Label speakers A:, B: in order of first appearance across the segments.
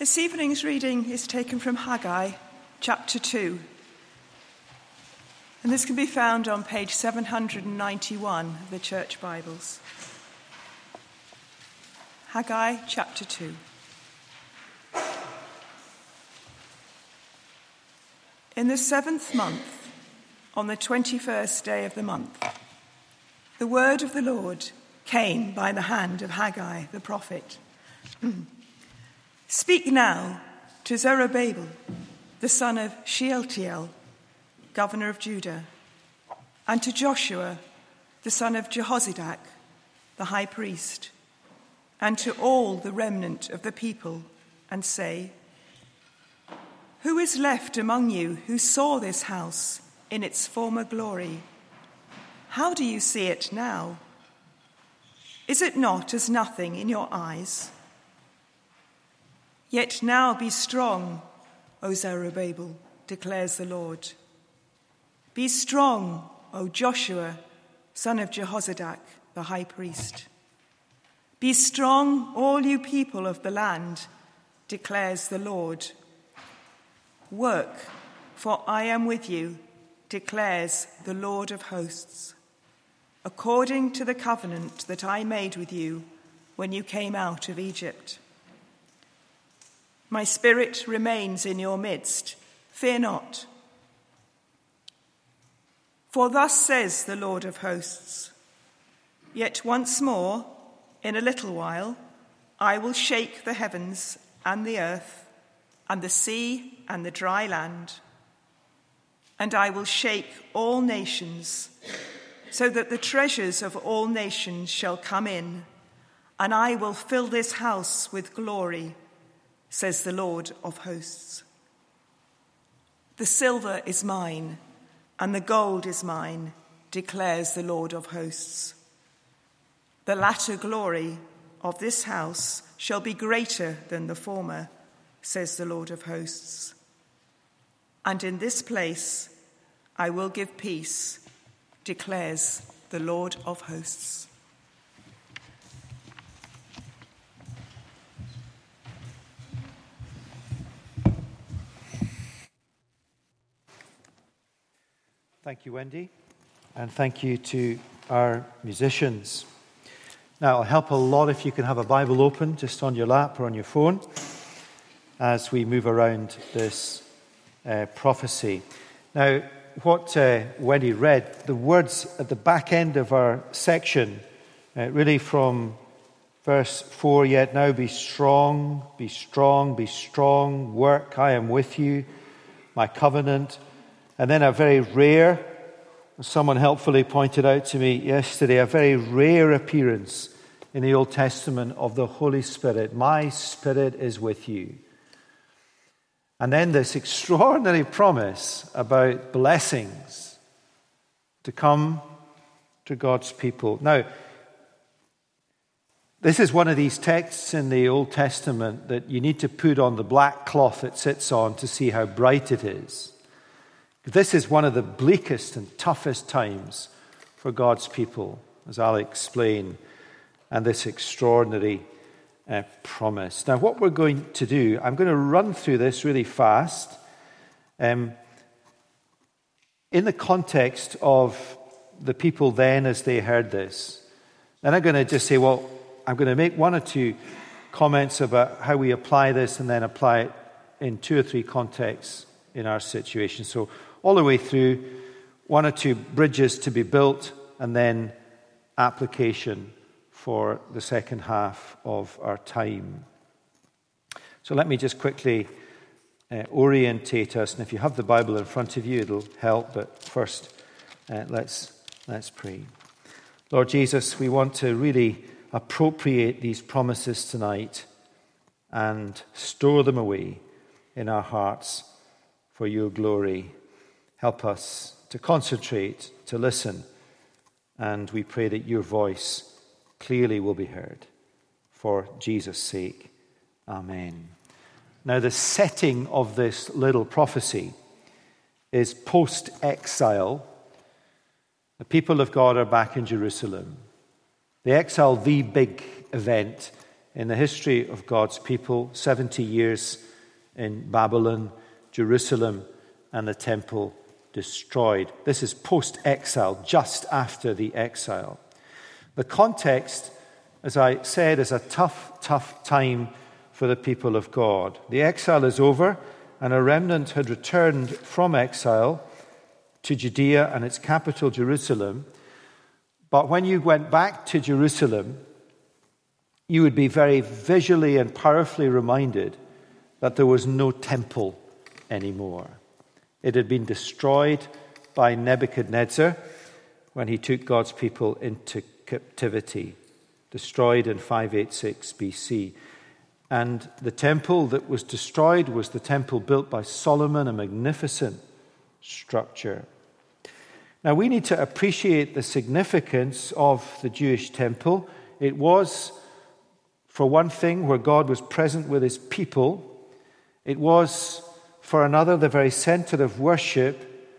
A: This evening's reading is taken from Haggai, chapter 2. And this can be found on page 791 of the Church Bibles. Haggai, chapter 2. In the seventh month, on the 21st day of the month, the word of the Lord came by the hand of Haggai the prophet. Speak now to Zerubbabel, the son of Shealtiel, governor of Judah, and to Joshua, the son of Jehozadak, the high priest, and to all the remnant of the people, and say, Who is left among you who saw this house in its former glory? How do you see it now? Is it not as nothing in your eyes? Yet now be strong, O Zerubbabel, declares the Lord. Be strong, O Joshua, son of Jehozadak, the high priest. Be strong, all you people of the land, declares the Lord. Work, for I am with you, declares the Lord of hosts, according to the covenant that I made with you when you came out of Egypt. My spirit remains in your midst. Fear not. For thus says the Lord of hosts Yet once more, in a little while, I will shake the heavens and the earth, and the sea and the dry land, and I will shake all nations, so that the treasures of all nations shall come in, and I will fill this house with glory says the Lord of hosts. The silver is mine, and the gold is mine, declares the Lord of hosts. The latter glory of this house shall be greater than the former, says the Lord of hosts. And in this place I will give peace, declares the Lord of hosts.
B: Thank you, Wendy. And thank you to our musicians. Now, it'll help a lot if you can have a Bible open just on your lap or on your phone as we move around this uh, prophecy. Now, what uh, Wendy read, the words at the back end of our section, uh, really from verse 4 Yet now be strong, be strong, be strong, work, I am with you, my covenant and then a very rare, someone helpfully pointed out to me yesterday, a very rare appearance in the Old Testament of the Holy Spirit. My Spirit is with you. And then this extraordinary promise about blessings to come to God's people. Now, this is one of these texts in the Old Testament that you need to put on the black cloth it sits on to see how bright it is. This is one of the bleakest and toughest times for God's people, as I'll explain, and this extraordinary uh, promise. Now, what we're going to do, I'm going to run through this really fast um, in the context of the people then as they heard this. Then I'm going to just say, well, I'm going to make one or two comments about how we apply this and then apply it in two or three contexts in our situation. So, all the way through, one or two bridges to be built, and then application for the second half of our time. So let me just quickly uh, orientate us. And if you have the Bible in front of you, it'll help. But first, uh, let's, let's pray. Lord Jesus, we want to really appropriate these promises tonight and store them away in our hearts for your glory. Help us to concentrate, to listen, and we pray that your voice clearly will be heard. For Jesus' sake, Amen. Now, the setting of this little prophecy is post exile. The people of God are back in Jerusalem. The exile, the big event in the history of God's people 70 years in Babylon, Jerusalem, and the temple destroyed. This is post exile, just after the exile. The context, as I said, is a tough, tough time for the people of God. The exile is over, and a remnant had returned from exile to Judea and its capital, Jerusalem. But when you went back to Jerusalem, you would be very visually and powerfully reminded that there was no temple anymore. It had been destroyed by Nebuchadnezzar when he took God's people into captivity, destroyed in 586 BC. And the temple that was destroyed was the temple built by Solomon, a magnificent structure. Now, we need to appreciate the significance of the Jewish temple. It was, for one thing, where God was present with his people. It was, for another, the very center of worship.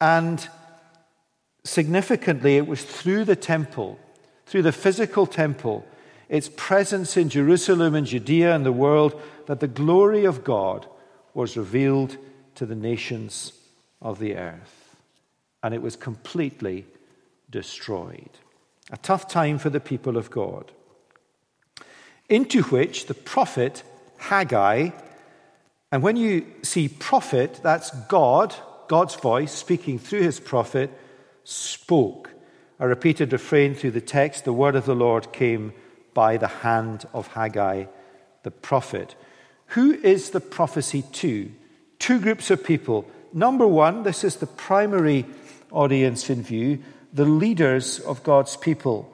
B: And significantly, it was through the temple, through the physical temple, its presence in Jerusalem and Judea and the world, that the glory of God was revealed to the nations of the earth. And it was completely destroyed. A tough time for the people of God. Into which the prophet Haggai, and when you see prophet, that's God, God's voice speaking through his prophet, spoke. A repeated refrain through the text the word of the Lord came by the hand of Haggai the prophet. Who is the prophecy to? Two groups of people. Number one, this is the primary audience in view, the leaders of God's people.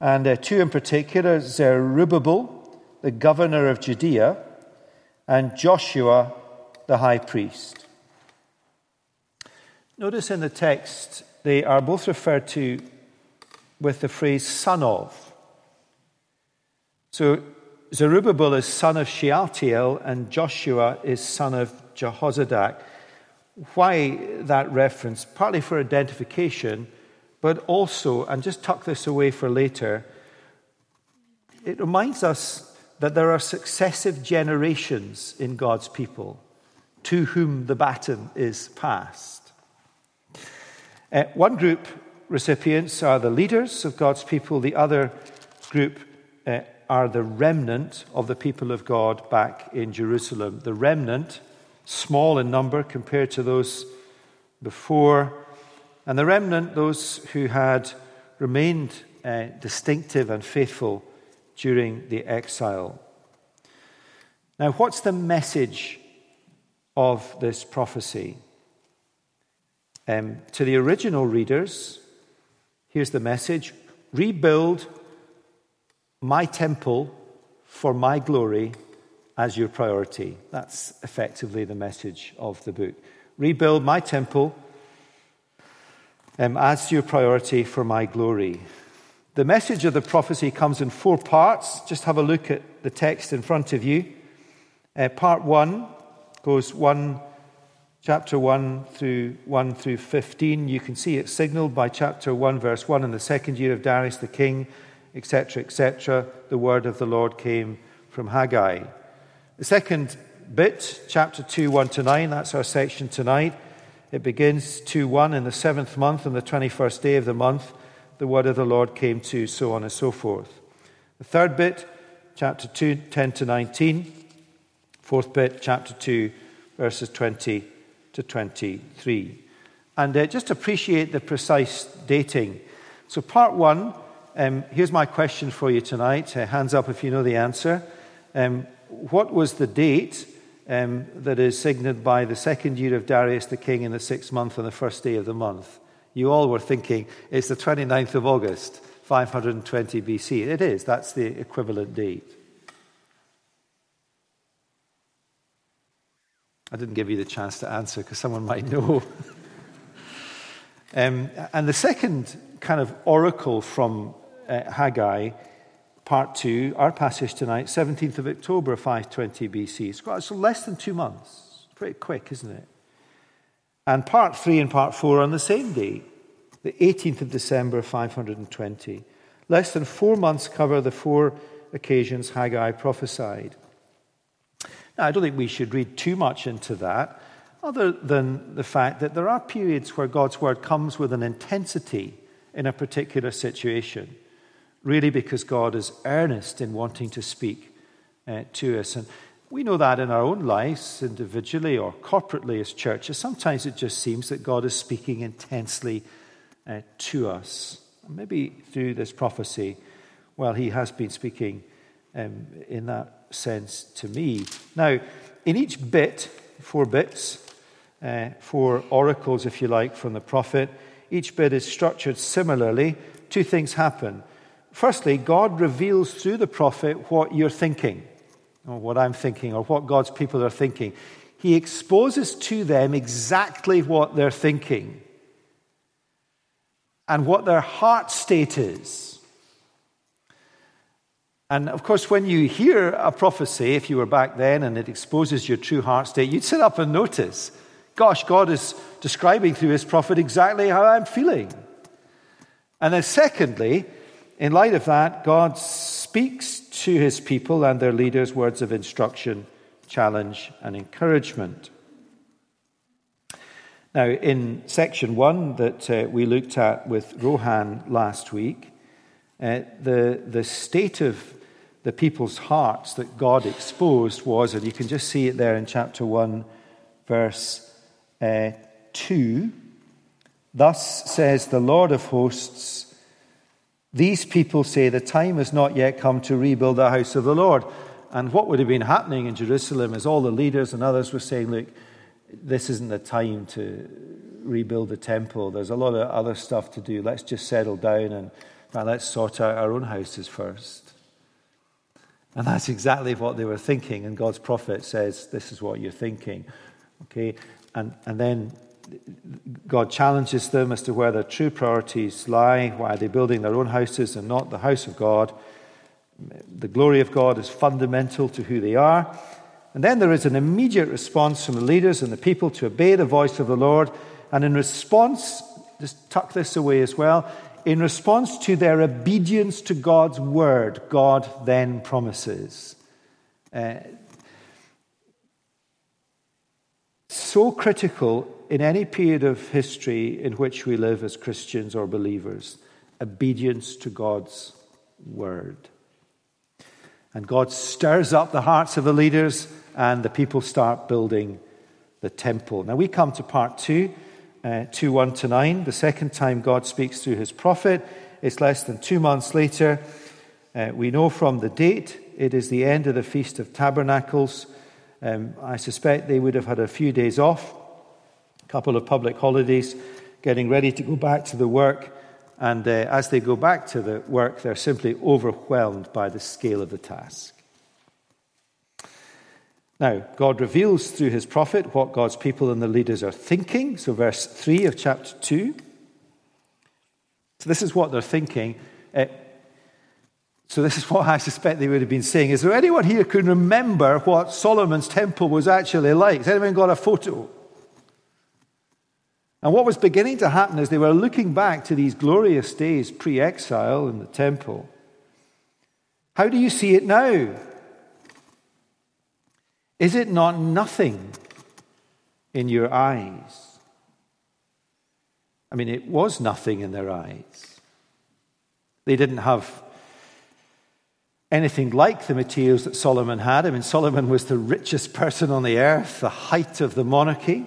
B: And uh, two in particular Zerubbabel, the governor of Judea, and Joshua, the high priest. Notice in the text, they are both referred to with the phrase son of. So Zerubbabel is son of Shealtiel, and Joshua is son of Jehozadak. Why that reference? Partly for identification, but also, and just tuck this away for later, it reminds us that there are successive generations in God's people to whom the baton is passed. Uh, one group recipients are the leaders of God's people, the other group uh, are the remnant of the people of God back in Jerusalem. The remnant, small in number compared to those before, and the remnant, those who had remained uh, distinctive and faithful during the exile. Now, what's the message of this prophecy? Um, to the original readers, here's the message rebuild my temple for my glory as your priority. That's effectively the message of the book. Rebuild my temple um, as your priority for my glory. The message of the prophecy comes in four parts. Just have a look at the text in front of you. Uh, part one goes one, chapter 1 through 1 through 15. You can see it signaled by chapter 1, verse 1 in the second year of Darius the king etc., etc., the word of the Lord came from Haggai. The second bit, chapter 2, 1 to 9, that's our section tonight. It begins 2 1 in the seventh month, on the 21st day of the month, the word of the Lord came to, so on and so forth. The third bit, chapter 2, 10 to 19. Fourth bit, chapter 2, verses 20 to 23. And uh, just appreciate the precise dating. So, part one um, here's my question for you tonight. Uh, hands up if you know the answer. Um, what was the date um, that is signed by the second year of Darius the king in the sixth month on the first day of the month? You all were thinking it's the 29th of August, 520 BC. It is, that's the equivalent date. I didn't give you the chance to answer because someone might know. um, and the second kind of oracle from uh, Haggai, part two, our passage tonight, 17th of October, 520 BC. It's, it's less than two months. Pretty quick, isn't it? And part three and part four on the same day, the 18th of December, 520. Less than four months cover the four occasions Haggai prophesied. Now, I don't think we should read too much into that, other than the fact that there are periods where God's word comes with an intensity in a particular situation, really because God is earnest in wanting to speak uh, to us. And we know that in our own lives, individually or corporately as churches. Sometimes it just seems that God is speaking intensely uh, to us. Maybe through this prophecy, well, he has been speaking um, in that sense to me. Now, in each bit, four bits, uh, four oracles, if you like, from the prophet, each bit is structured similarly. Two things happen. Firstly, God reveals through the prophet what you're thinking, or what I'm thinking, or what God's people are thinking. He exposes to them exactly what they're thinking and what their heart state is. And of course, when you hear a prophecy, if you were back then and it exposes your true heart state, you'd sit up and notice, gosh, God is describing through his prophet exactly how I'm feeling. And then, secondly, in light of that, God speaks to his people and their leaders words of instruction, challenge, and encouragement. Now, in section one that uh, we looked at with Rohan last week, uh, the, the state of the people's hearts that God exposed was, and you can just see it there in chapter 1, verse uh, 2. Thus says the Lord of hosts, these people say the time has not yet come to rebuild the house of the Lord. And what would have been happening in Jerusalem is all the leaders and others were saying, look, this isn't the time to rebuild the temple. There's a lot of other stuff to do. Let's just settle down and well, let's sort out our own houses first. And that's exactly what they were thinking. And God's prophet says, This is what you're thinking. Okay? And, and then God challenges them as to where their true priorities lie. Why are they building their own houses and not the house of God? The glory of God is fundamental to who they are. And then there is an immediate response from the leaders and the people to obey the voice of the Lord. And in response, just tuck this away as well, in response to their obedience to God's word, God then promises. Uh, so critical in any period of history in which we live as Christians or believers obedience to God's word. And God stirs up the hearts of the leaders and the people start building the temple. Now we come to part two, uh, 2 1 to 9. The second time God speaks through his prophet. It's less than two months later. Uh, we know from the date it is the end of the Feast of Tabernacles. Um, I suspect they would have had a few days off, a couple of public holidays, getting ready to go back to the work. And uh, as they go back to the work, they're simply overwhelmed by the scale of the task. Now, God reveals through his prophet what God's people and the leaders are thinking. So, verse 3 of chapter 2. So, this is what they're thinking. Uh, so, this is what I suspect they would have been saying. Is there anyone here who can remember what Solomon's temple was actually like? Has anyone got a photo? And what was beginning to happen is they were looking back to these glorious days pre exile in the temple. How do you see it now? Is it not nothing in your eyes? I mean, it was nothing in their eyes. They didn't have anything like the materials that Solomon had. I mean, Solomon was the richest person on the earth, the height of the monarchy.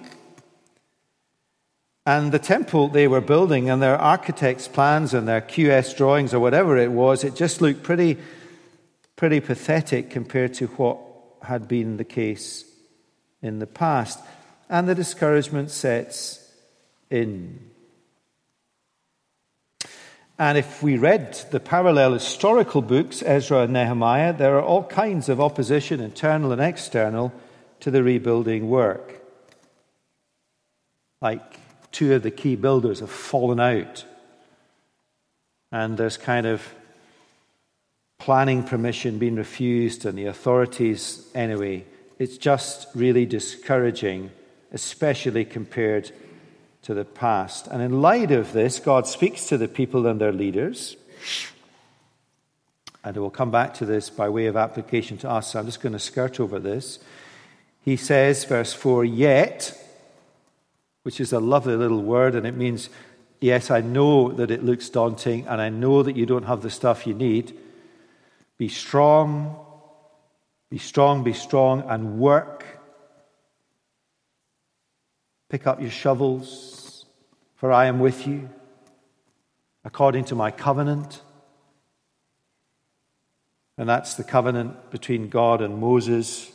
B: And the temple they were building and their architect's plans and their QS drawings or whatever it was, it just looked pretty, pretty pathetic compared to what had been the case in the past. And the discouragement sets in. And if we read the parallel historical books, Ezra and Nehemiah, there are all kinds of opposition, internal and external, to the rebuilding work. Like two of the key builders have fallen out. And there's kind of planning permission being refused and the authorities anyway. It's just really discouraging, especially compared to the past. And in light of this, God speaks to the people and their leaders. and we'll come back to this by way of application to us. So I'm just going to skirt over this. He says, verse 4, yet, which is a lovely little word, and it means, yes, I know that it looks daunting, and I know that you don't have the stuff you need. Be strong, be strong, be strong, and work. Pick up your shovels, for I am with you, according to my covenant. And that's the covenant between God and Moses.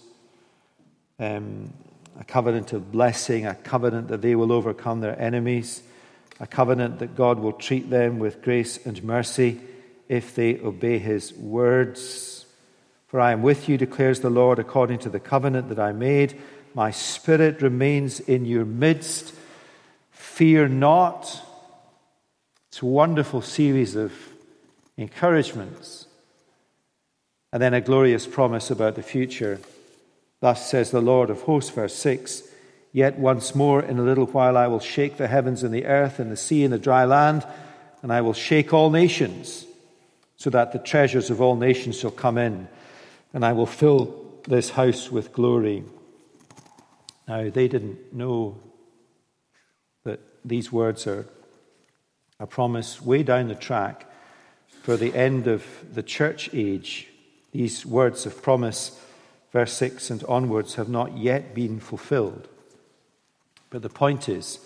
B: Um, a covenant of blessing, a covenant that they will overcome their enemies, a covenant that God will treat them with grace and mercy if they obey his words. For I am with you, declares the Lord, according to the covenant that I made. My spirit remains in your midst. Fear not. It's a wonderful series of encouragements. And then a glorious promise about the future. Thus says the Lord of hosts, verse 6 Yet once more, in a little while, I will shake the heavens and the earth and the sea and the dry land, and I will shake all nations, so that the treasures of all nations shall come in, and I will fill this house with glory. Now, they didn't know that these words are a promise way down the track for the end of the church age. These words of promise, verse 6 and onwards, have not yet been fulfilled. But the point is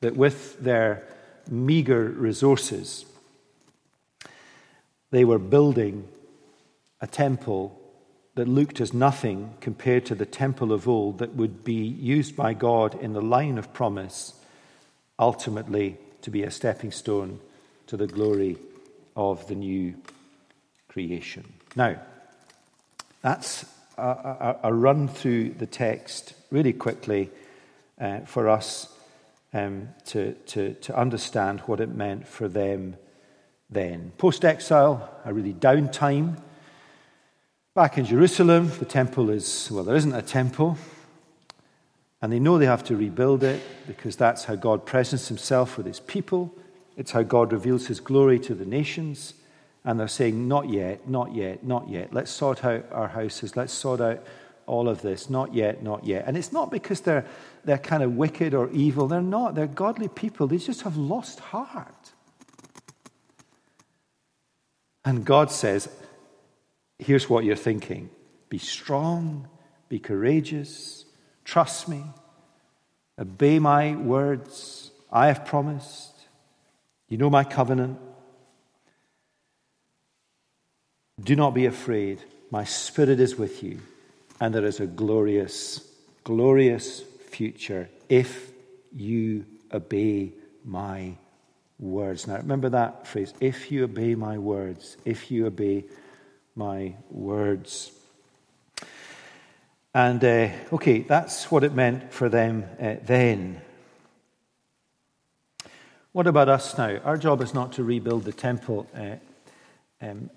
B: that with their meager resources, they were building a temple that looked as nothing compared to the temple of old that would be used by God in the line of promise, ultimately to be a stepping stone to the glory of the new creation. Now, that's a, a, a run through the text really quickly uh, for us um, to, to, to understand what it meant for them then. Post exile, a really downtime Back in Jerusalem, the temple is, well, there isn't a temple. And they know they have to rebuild it because that's how God presents himself with his people. It's how God reveals his glory to the nations. And they're saying, not yet, not yet, not yet. Let's sort out our houses. Let's sort out all of this. Not yet, not yet. And it's not because they're, they're kind of wicked or evil. They're not. They're godly people. They just have lost heart. And God says, here's what you're thinking be strong, be courageous, trust me, obey my words. I have promised. You know my covenant. Do not be afraid. My spirit is with you, and there is a glorious, glorious future if you obey my words. Now, remember that phrase if you obey my words, if you obey my words. And uh, okay, that's what it meant for them uh, then. What about us now? Our job is not to rebuild the temple. Uh, um,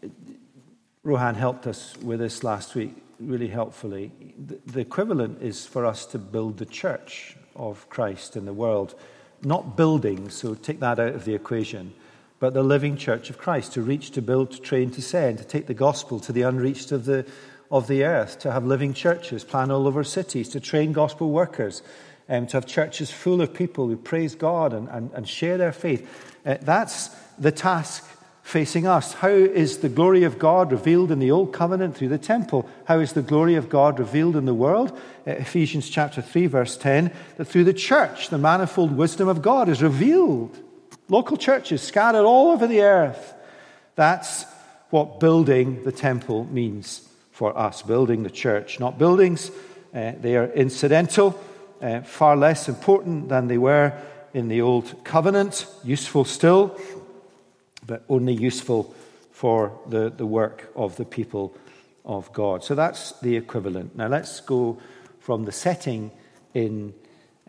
B: Rohan helped us with this last week really helpfully. The, the equivalent is for us to build the church of Christ in the world, not building, so take that out of the equation but the living church of Christ, to reach, to build, to train, to send, to take the gospel to the unreached of the, of the earth, to have living churches, plan all over cities, to train gospel workers, um, to have churches full of people who praise God and, and, and share their faith. Uh, that's the task facing us. How is the glory of God revealed in the Old Covenant through the temple? How is the glory of God revealed in the world? Uh, Ephesians chapter 3, verse 10, that through the church, the manifold wisdom of God is revealed local churches scattered all over the earth. That's what building the temple means for us, building the church. Not buildings, uh, they are incidental, uh, far less important than they were in the Old Covenant, useful still, but only useful for the, the work of the people of God. So that's the equivalent. Now let's go from the setting in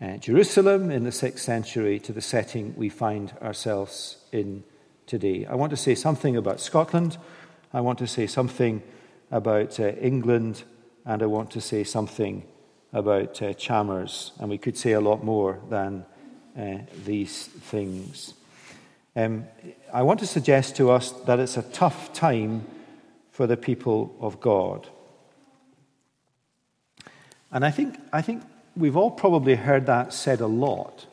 B: uh, Jerusalem in the 6th century to the setting we find ourselves in today. I want to say something about Scotland, I want to say something about uh, England, and I want to say something about uh, Chalmers, and we could say a lot more than uh, these things. Um, I want to suggest to us that it's a tough time for the people of God. And I think, I think we've all probably heard that said a lot.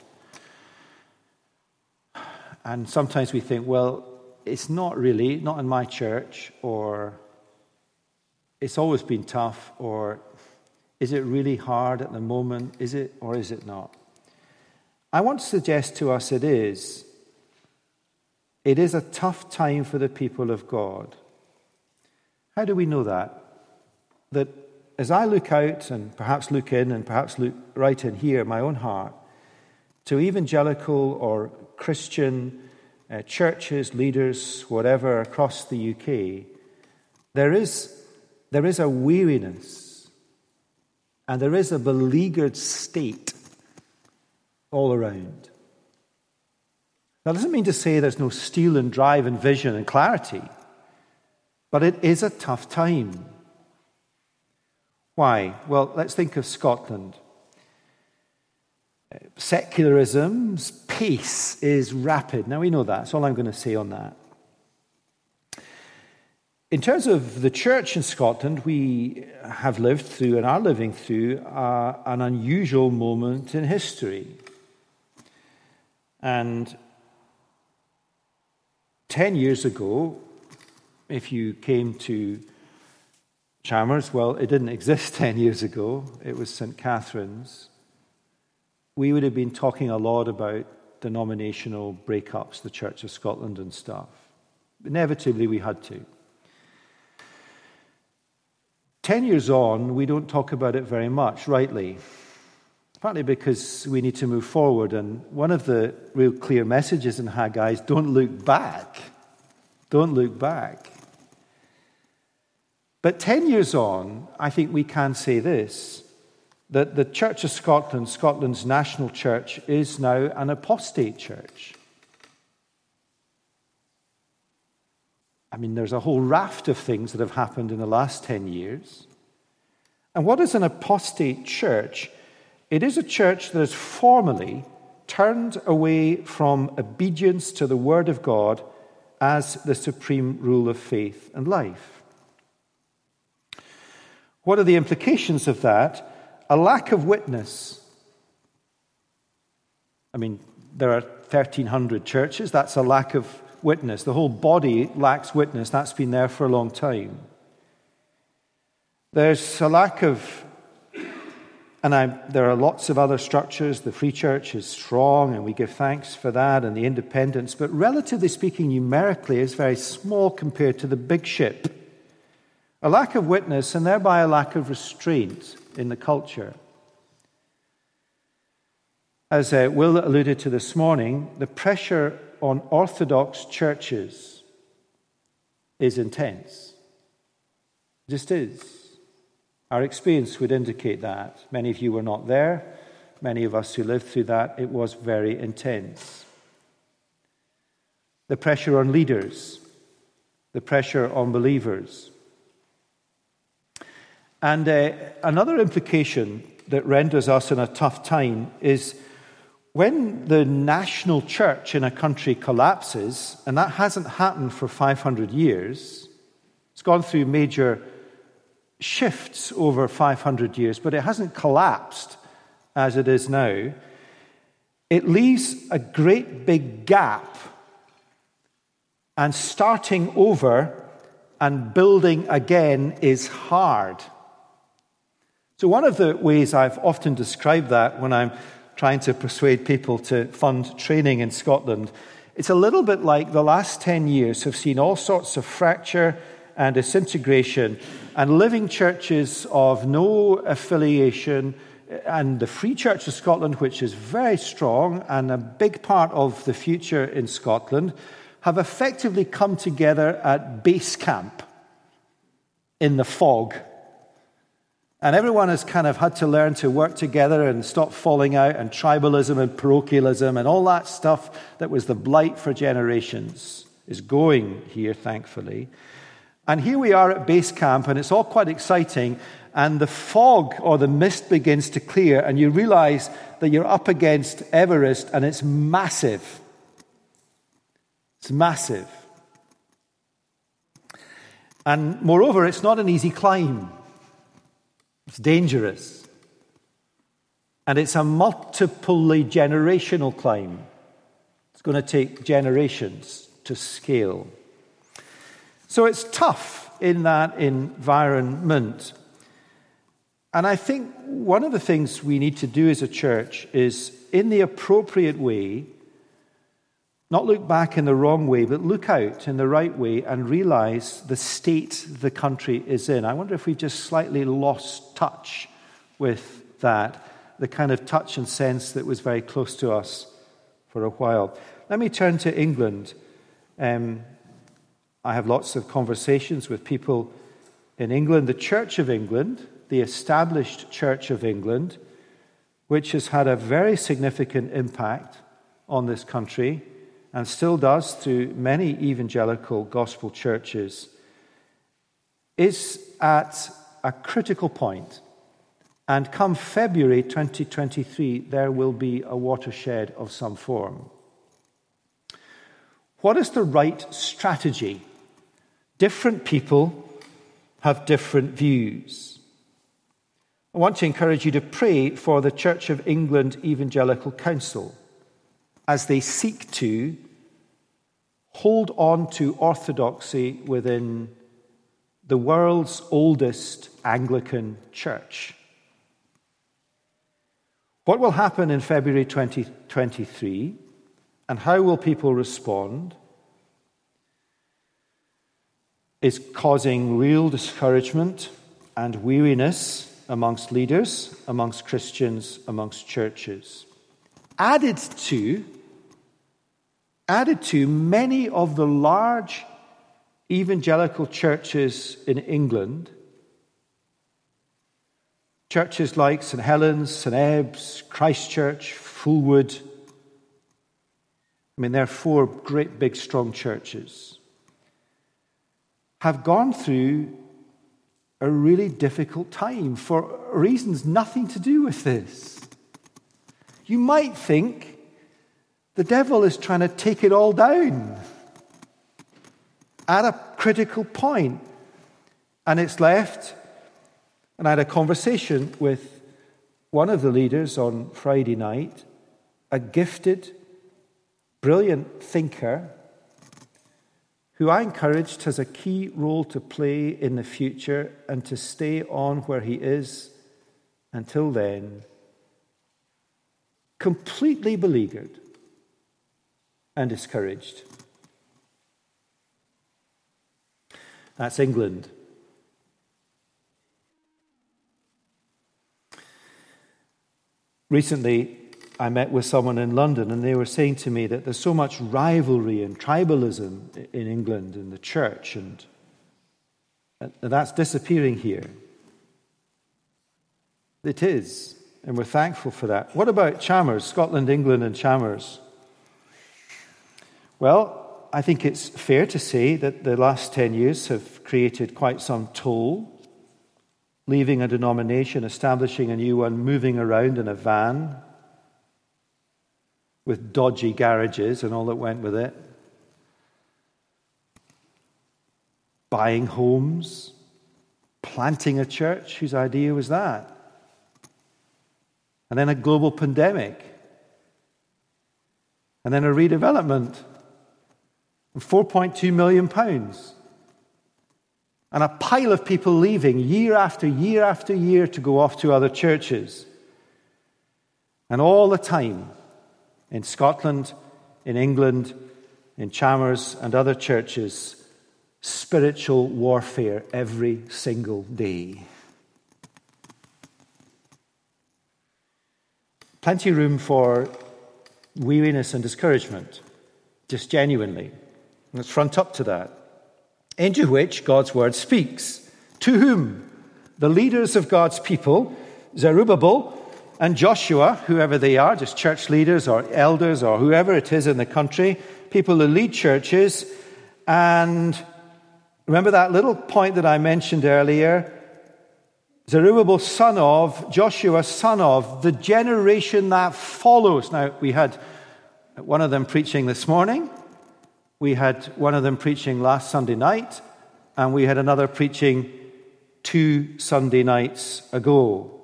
B: And sometimes we think, well, it's not really, not in my church, or it's always been tough, or is it really hard at the moment? Is it, or is it not? I want to suggest to us it is. It is a tough time for the people of God. How do we know that? That as I look out and perhaps look in and perhaps look right in here, my own heart, to evangelical or Christian uh, churches, leaders, whatever, across the UK, there is, there is a weariness and there is a beleaguered state all around. That doesn't mean to say there's no steel and drive and vision and clarity, but it is a tough time. Why? Well, let's think of Scotland. Secularism's pace is rapid. Now, we know that. That's all I'm going to say on that. In terms of the church in Scotland, we have lived through and are living through uh, an unusual moment in history. And 10 years ago, if you came to Chalmers, well, it didn't exist 10 years ago, it was St. Catherine's. We would have been talking a lot about denominational breakups, the Church of Scotland and stuff. Inevitably, we had to. Ten years on, we don't talk about it very much, rightly partly because we need to move forward. And one of the real clear messages in Haggai is don't look back. Don't look back. But 10 years on, I think we can say this that the Church of Scotland, Scotland's national church, is now an apostate church. I mean, there's a whole raft of things that have happened in the last 10 years. And what is an apostate church? It is a church that has formally turned away from obedience to the Word of God as the supreme rule of faith and life. What are the implications of that? A lack of witness. I mean, there are 1,300 churches. That's a lack of witness. The whole body lacks witness. That's been there for a long time. There's a lack of and I, there are lots of other structures. The Free Church is strong, and we give thanks for that, and the independents. But relatively speaking, numerically, is very small compared to the big ship. A lack of witness, and thereby a lack of restraint in the culture. As uh, Will alluded to this morning, the pressure on Orthodox churches is intense. It just is. Our experience would indicate that. Many of you were not there. Many of us who lived through that, it was very intense. The pressure on leaders, the pressure on believers. And uh, another implication that renders us in a tough time is when the national church in a country collapses, and that hasn't happened for 500 years, it's gone through major shifts over 500 years, but it hasn't collapsed as it is now. It leaves a great big gap, and starting over and building again is hard. So, one of the ways I've often described that when I'm trying to persuade people to fund training in Scotland, it's a little bit like the last 10 years have seen all sorts of fracture and disintegration and living churches of no affiliation, and the Free Church of Scotland, which is very strong and a big part of the future in Scotland, have effectively come together at base camp in the fog. And everyone has kind of had to learn to work together and stop falling out, and tribalism and parochialism and all that stuff that was the blight for generations is going here, thankfully. And here we are at base camp, and it's all quite exciting. And the fog or the mist begins to clear, and you realize that you're up against Everest, and it's massive. It's massive. And moreover, it's not an easy climb, it's dangerous. And it's a multiply generational climb. It's going to take generations to scale. So it's tough in that environment. And I think one of the things we need to do as a church is, in the appropriate way, not look back in the wrong way, but look out in the right way and realize the state the country is in. I wonder if we've just slightly lost touch with that, the kind of touch and sense that was very close to us for a while. Let me turn to England. Um, I have lots of conversations with people in England. The Church of England, the established Church of England, which has had a very significant impact on this country and still does through many evangelical gospel churches, is at a critical point. And come February 2023, there will be a watershed of some form. What is the right strategy? Different people have different views. I want to encourage you to pray for the Church of England Evangelical Council as they seek to hold on to orthodoxy within the world's oldest Anglican church. What will happen in February 2023 and how will people respond is causing real discouragement and weariness amongst leaders, amongst Christians, amongst churches. Added to added to many of the large evangelical churches in England, churches like St. Helens, St. Ebbe's, Christchurch, Fulwood. I mean, there are four great, big, strong churches. Have gone through a really difficult time for reasons nothing to do with this. You might think the devil is trying to take it all down at a critical point. And it's left. And I had a conversation with one of the leaders on Friday night, a gifted, brilliant thinker who I encouraged has a key role to play in the future and to stay on where he is until then, completely beleaguered and discouraged. That's England. Recently, I met with someone in London, and they were saying to me that there's so much rivalry and tribalism in England in the church, and uh, that's disappearing here. It is, and we're thankful for that. What about Chalmers, Scotland, England, and Chalmers? Well, I think it's fair to say that the last 10 years have created quite some toll. Leaving a denomination, establishing a new one, moving around in a van with dodgy garages and all that went with it. Buying homes, planting a church, whose idea was that? And then a global pandemic. And then a redevelopment 4.2 million pounds. And a pile of people leaving year after year after year to go off to other churches. And all the time, in Scotland, in England, in Chalmers and other churches, spiritual warfare every single day. Plenty of room for weariness and discouragement, just genuinely. Let's front up to that. Into which God's word speaks. To whom? The leaders of God's people, Zerubbabel and Joshua, whoever they are, just church leaders or elders or whoever it is in the country, people who lead churches. And remember that little point that I mentioned earlier? Zerubbabel, son of, Joshua, son of, the generation that follows. Now, we had one of them preaching this morning. We had one of them preaching last Sunday night, and we had another preaching two Sunday nights ago.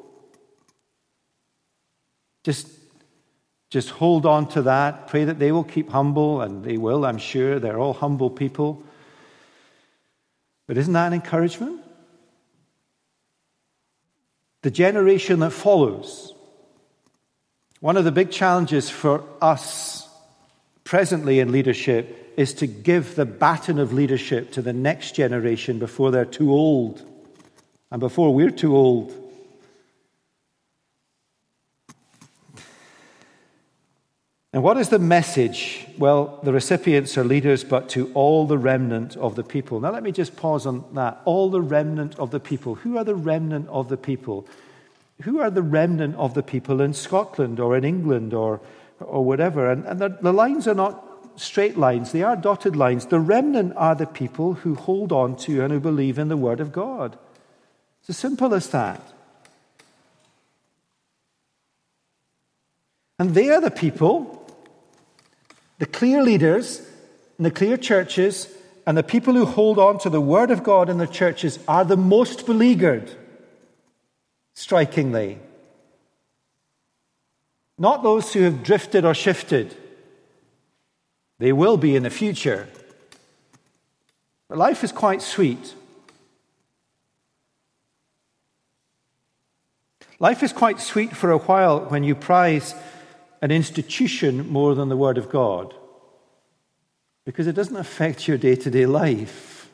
B: Just, just hold on to that. Pray that they will keep humble, and they will, I'm sure. They're all humble people. But isn't that an encouragement? The generation that follows. One of the big challenges for us presently in leadership is to give the baton of leadership to the next generation before they're too old and before we're too old. And what is the message? Well, the recipients are leaders, but to all the remnant of the people. Now, let me just pause on that. All the remnant of the people. Who are the remnant of the people? Who are the remnant of the people in Scotland or in England or, or whatever? And, and the, the lines are not straight lines, they are dotted lines. The remnant are the people who hold on to and who believe in the Word of God. It's as simple as that. And they are the people, the clear leaders and the clear churches, and the people who hold on to the Word of God in the churches are the most beleaguered, strikingly. Not those who have drifted or shifted. They will be in the future. But life is quite sweet. Life is quite sweet for a while when you prize an institution more than the Word of God because it doesn't affect your day to day life.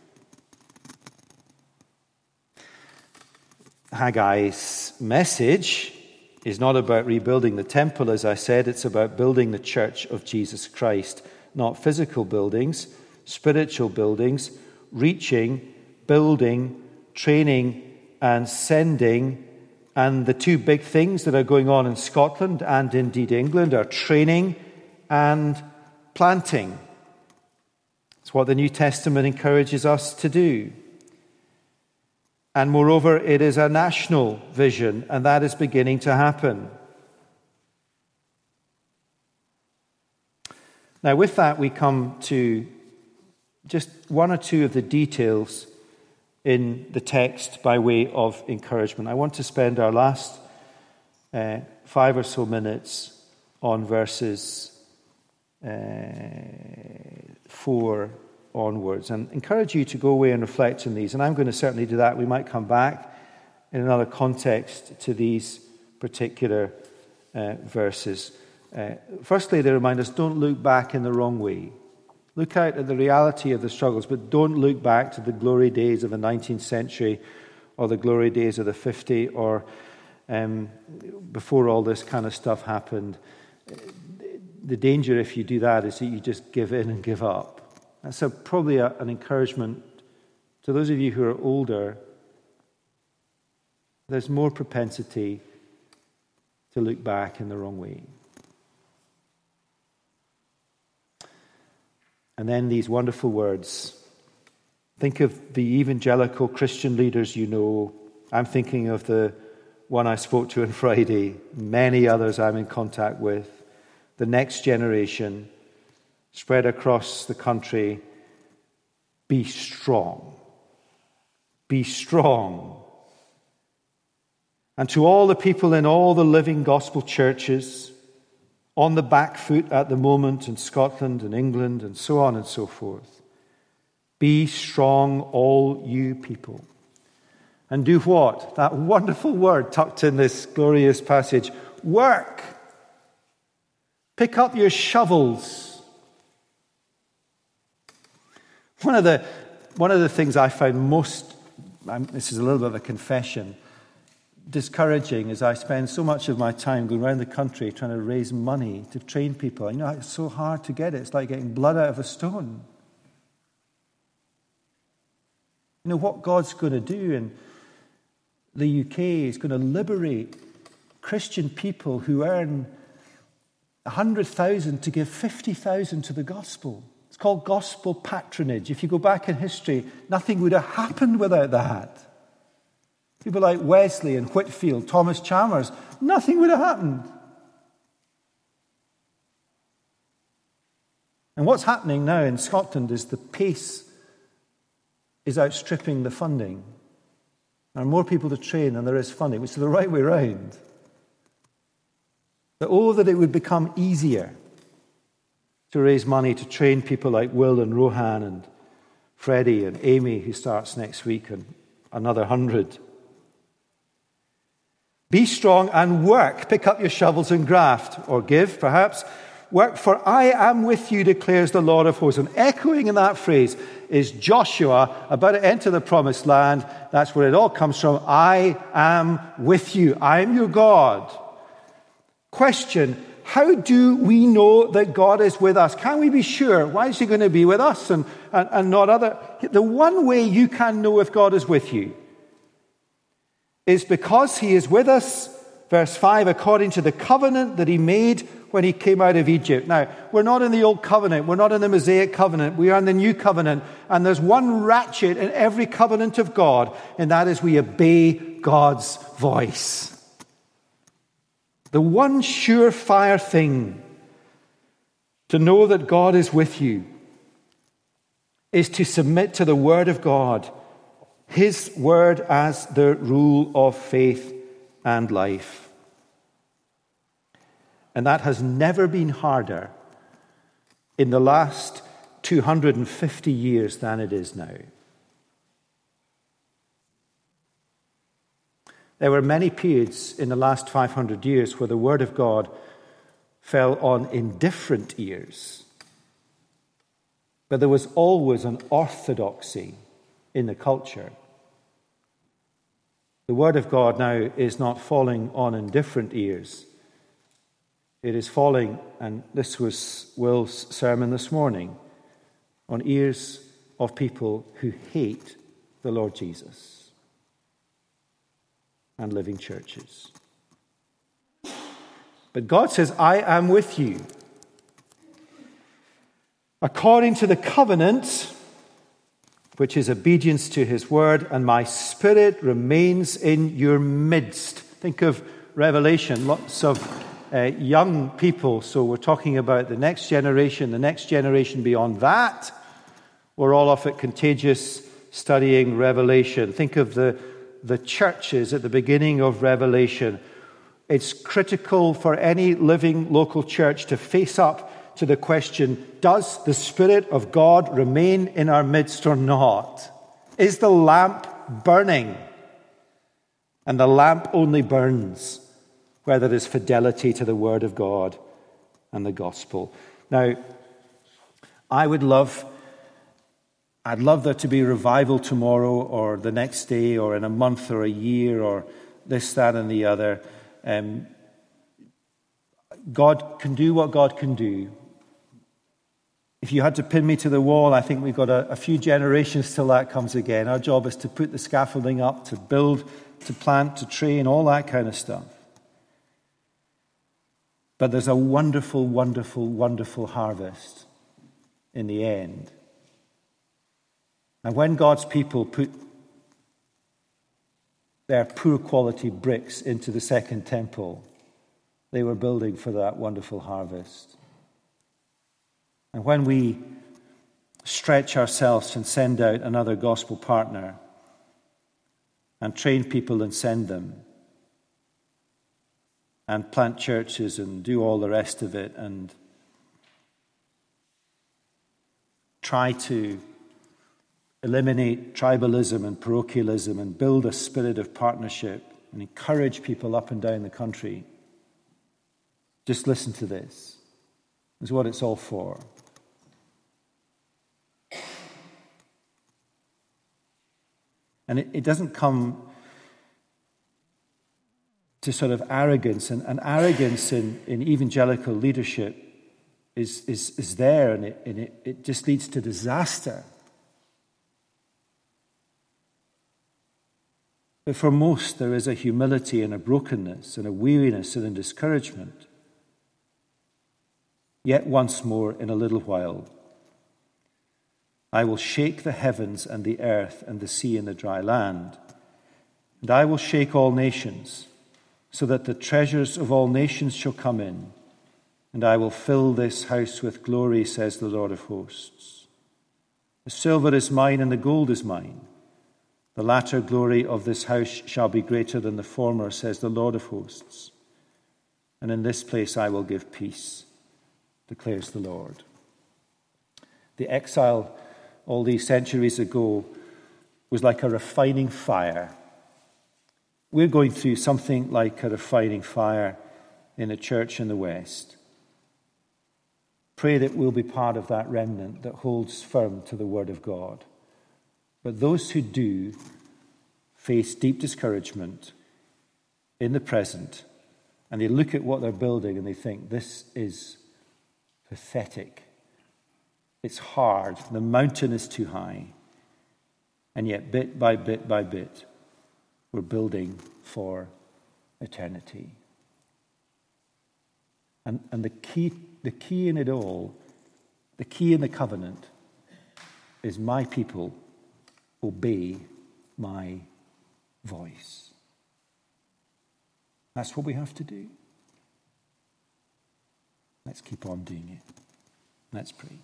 B: Haggai's message is not about rebuilding the temple, as I said, it's about building the church of Jesus Christ not physical buildings, spiritual buildings, reaching, building, training, and sending. And the two big things that are going on in Scotland and indeed England are training and planting. It's what the New Testament encourages us to do. And moreover, it is a national vision, and that is beginning to happen. Now, with that, we come to just one or two of the details in the text by way of encouragement. I want to spend our last uh, five or so minutes on verses uh, four onwards and encourage you to go away and reflect on these. And I'm going to certainly do that. We might come back in another context to these particular uh, verses. Uh, firstly, they remind us don't look back in the wrong way. Look out at the reality of the struggles, but don't look back to the glory days of the 19th century or the glory days of the 50 or um, before all this kind of stuff happened. The danger, if you do that, is that you just give in and give up. Uh, That's a, probably a, an encouragement to those of you who are older. There's more propensity to look back in the wrong way. And then these wonderful words. Think of the evangelical Christian leaders you know. I'm thinking of the one I spoke to on Friday, many others I'm in contact with, the next generation spread across the country. Be strong. Be strong. And to all the people in all the living gospel churches, on the back foot at the moment in Scotland and England and so on and so forth. Be strong, all you people. And do what? That wonderful word tucked in this glorious passage work. Pick up your shovels. One of the, one of the things I found most, um, this is a little bit of a confession, discouraging is I spend so much of my time going around the country trying to raise money to train people. You know, it's so hard to get it. It's like getting blood out of a stone. You know, what God's going to do in the UK is going to liberate Christian people who earn 100,000 to give 50,000 to the gospel. It's called gospel patronage. If you go back in history, nothing would have happened without that. People like Wesley and Whitefield, Thomas Chalmers, nothing would have happened. And what's happening now in Scotland is the pace is outstripping the funding. There are more people to train than there is funding, which is the right way round. That oh, that it would become easier to raise money to train people like Will and Rohan and Freddie and Amy, who starts next week, and another hundred. Be strong and work. Pick up your shovels and graft, or give, perhaps. Work, for I am with you, declares the Lord of hosts. And echoing in that phrase is Joshua about to enter the promised land. That's where it all comes from. I am with you. I am your God. Question How do we know that God is with us? Can we be sure? Why is He going to be with us and, and, and not other? The one way you can know if God is with you is because He is with us, verse 5, according to the covenant that He made when he came out of Egypt. Now, we're not in the old covenant. We're not in the Mosaic covenant. We are in the new covenant. And there's one ratchet in every covenant of God, and that is we obey God's voice. The one surefire thing to know that God is with you is to submit to the Word of God, His Word as the rule of faith and life. And that has never been harder in the last 250 years than it is now. There were many periods in the last 500 years where the Word of God fell on indifferent ears. But there was always an orthodoxy in the culture. The Word of God now is not falling on indifferent ears. It is falling, and this was Will's sermon this morning, on ears of people who hate the Lord Jesus and living churches. But God says, I am with you. According to the covenant, which is obedience to his word, and my spirit remains in your midst. Think of Revelation, lots of uh, young people. So we're talking about the next generation, the next generation beyond that. We're all off at contagious studying Revelation. Think of the, the churches at the beginning of Revelation. It's critical for any living local church to face up to the question Does the Spirit of God remain in our midst or not? Is the lamp burning? And the lamp only burns where there is fidelity to the Word of God and the gospel. Now, I would love, I'd love there to be revival tomorrow or the next day or in a month or a year or this, that, and the other. Um, God can do what God can do. If you had to pin me to the wall, I think we've got a, a few generations till that comes again. Our job is to put the scaffolding up, to build, to plant, to train, all that kind of stuff. But there's a wonderful, wonderful, wonderful harvest in the end. And when God's people put their poor quality bricks into the second temple, they were building for that wonderful harvest. And when we stretch ourselves and send out another gospel partner and train people and send them, and plant churches and do all the rest of it and try to eliminate tribalism and parochialism and build a spirit of partnership and encourage people up and down the country. Just listen to this. This is what it's all for. And it, it doesn't come to sort of arrogance. And, and arrogance in, in evangelical leadership is, is, is there, and, it, and it, it just leads to disaster. But for most, there is a humility and a brokenness and a weariness and a discouragement. Yet once more, in a little while, I will shake the heavens and the earth and the sea and the dry land, and I will shake all nations so that the treasures of all nations shall come in, and I will fill this house with glory, says the Lord of hosts. The silver is mine and the gold is mine. The latter glory of this house shall be greater than the former, says the Lord of hosts. And in this place I will give peace, declares the Lord. The exile all these centuries ago was like a refining fire. We're going through something like a refining fire in a church in the West. Pray that we'll be part of that remnant that holds firm to the Word of God. But those who do face deep discouragement in the present, and they look at what they're building and they think, this is pathetic. It's hard. The mountain is too high. And yet, bit by bit by bit, we're building for eternity. And, and the, key, the key in it all, the key in the covenant, is my people obey my voice. That's what we have to do. Let's keep on doing it. Let's pray.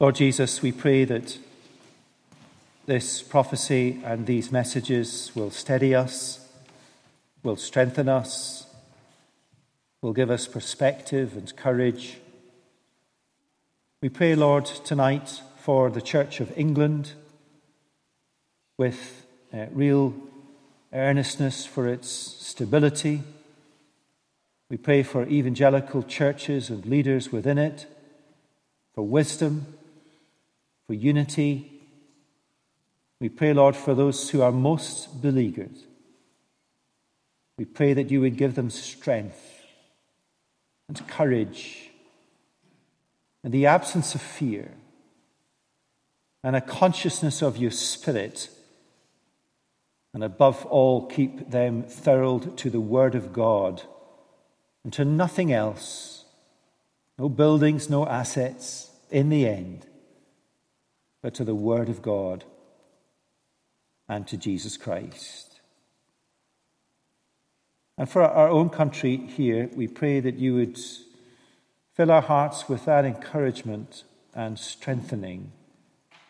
B: Lord Jesus, we pray that this prophecy and these messages will steady us, will strengthen us, will give us perspective and courage. We pray, Lord, tonight for the Church of England with uh, real earnestness for its stability. We pray for evangelical churches and leaders within it, for wisdom, for unity, we pray, Lord, for those who are most beleaguered. We pray that you would give them strength and courage and the absence of fear and a consciousness of your spirit. And above all, keep them thorold to the Word of God and to nothing else. No buildings, no assets in the end, but to the Word of God and to Jesus Christ. And for our own country here, we pray that you would fill our hearts with that encouragement and strengthening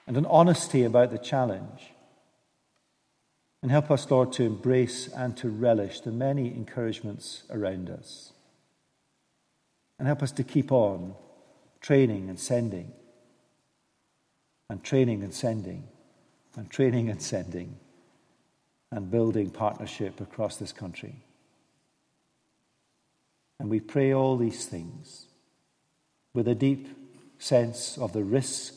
B: and an honesty about the challenge. And help us, Lord, to embrace and to relish the many encouragements around us. And help us to keep on training and sending, and training and sending and training and sending and building partnership across this country. And we pray all these things with a deep sense of the risk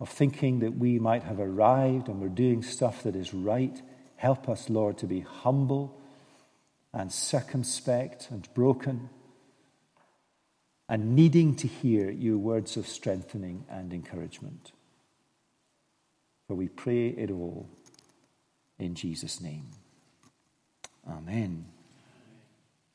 B: of thinking that we might have arrived and we're doing stuff that is right. Help us, Lord, to be humble and circumspect and broken and needing to hear your words of strengthening and encouragement. For we pray it all in Jesus' name. Amen.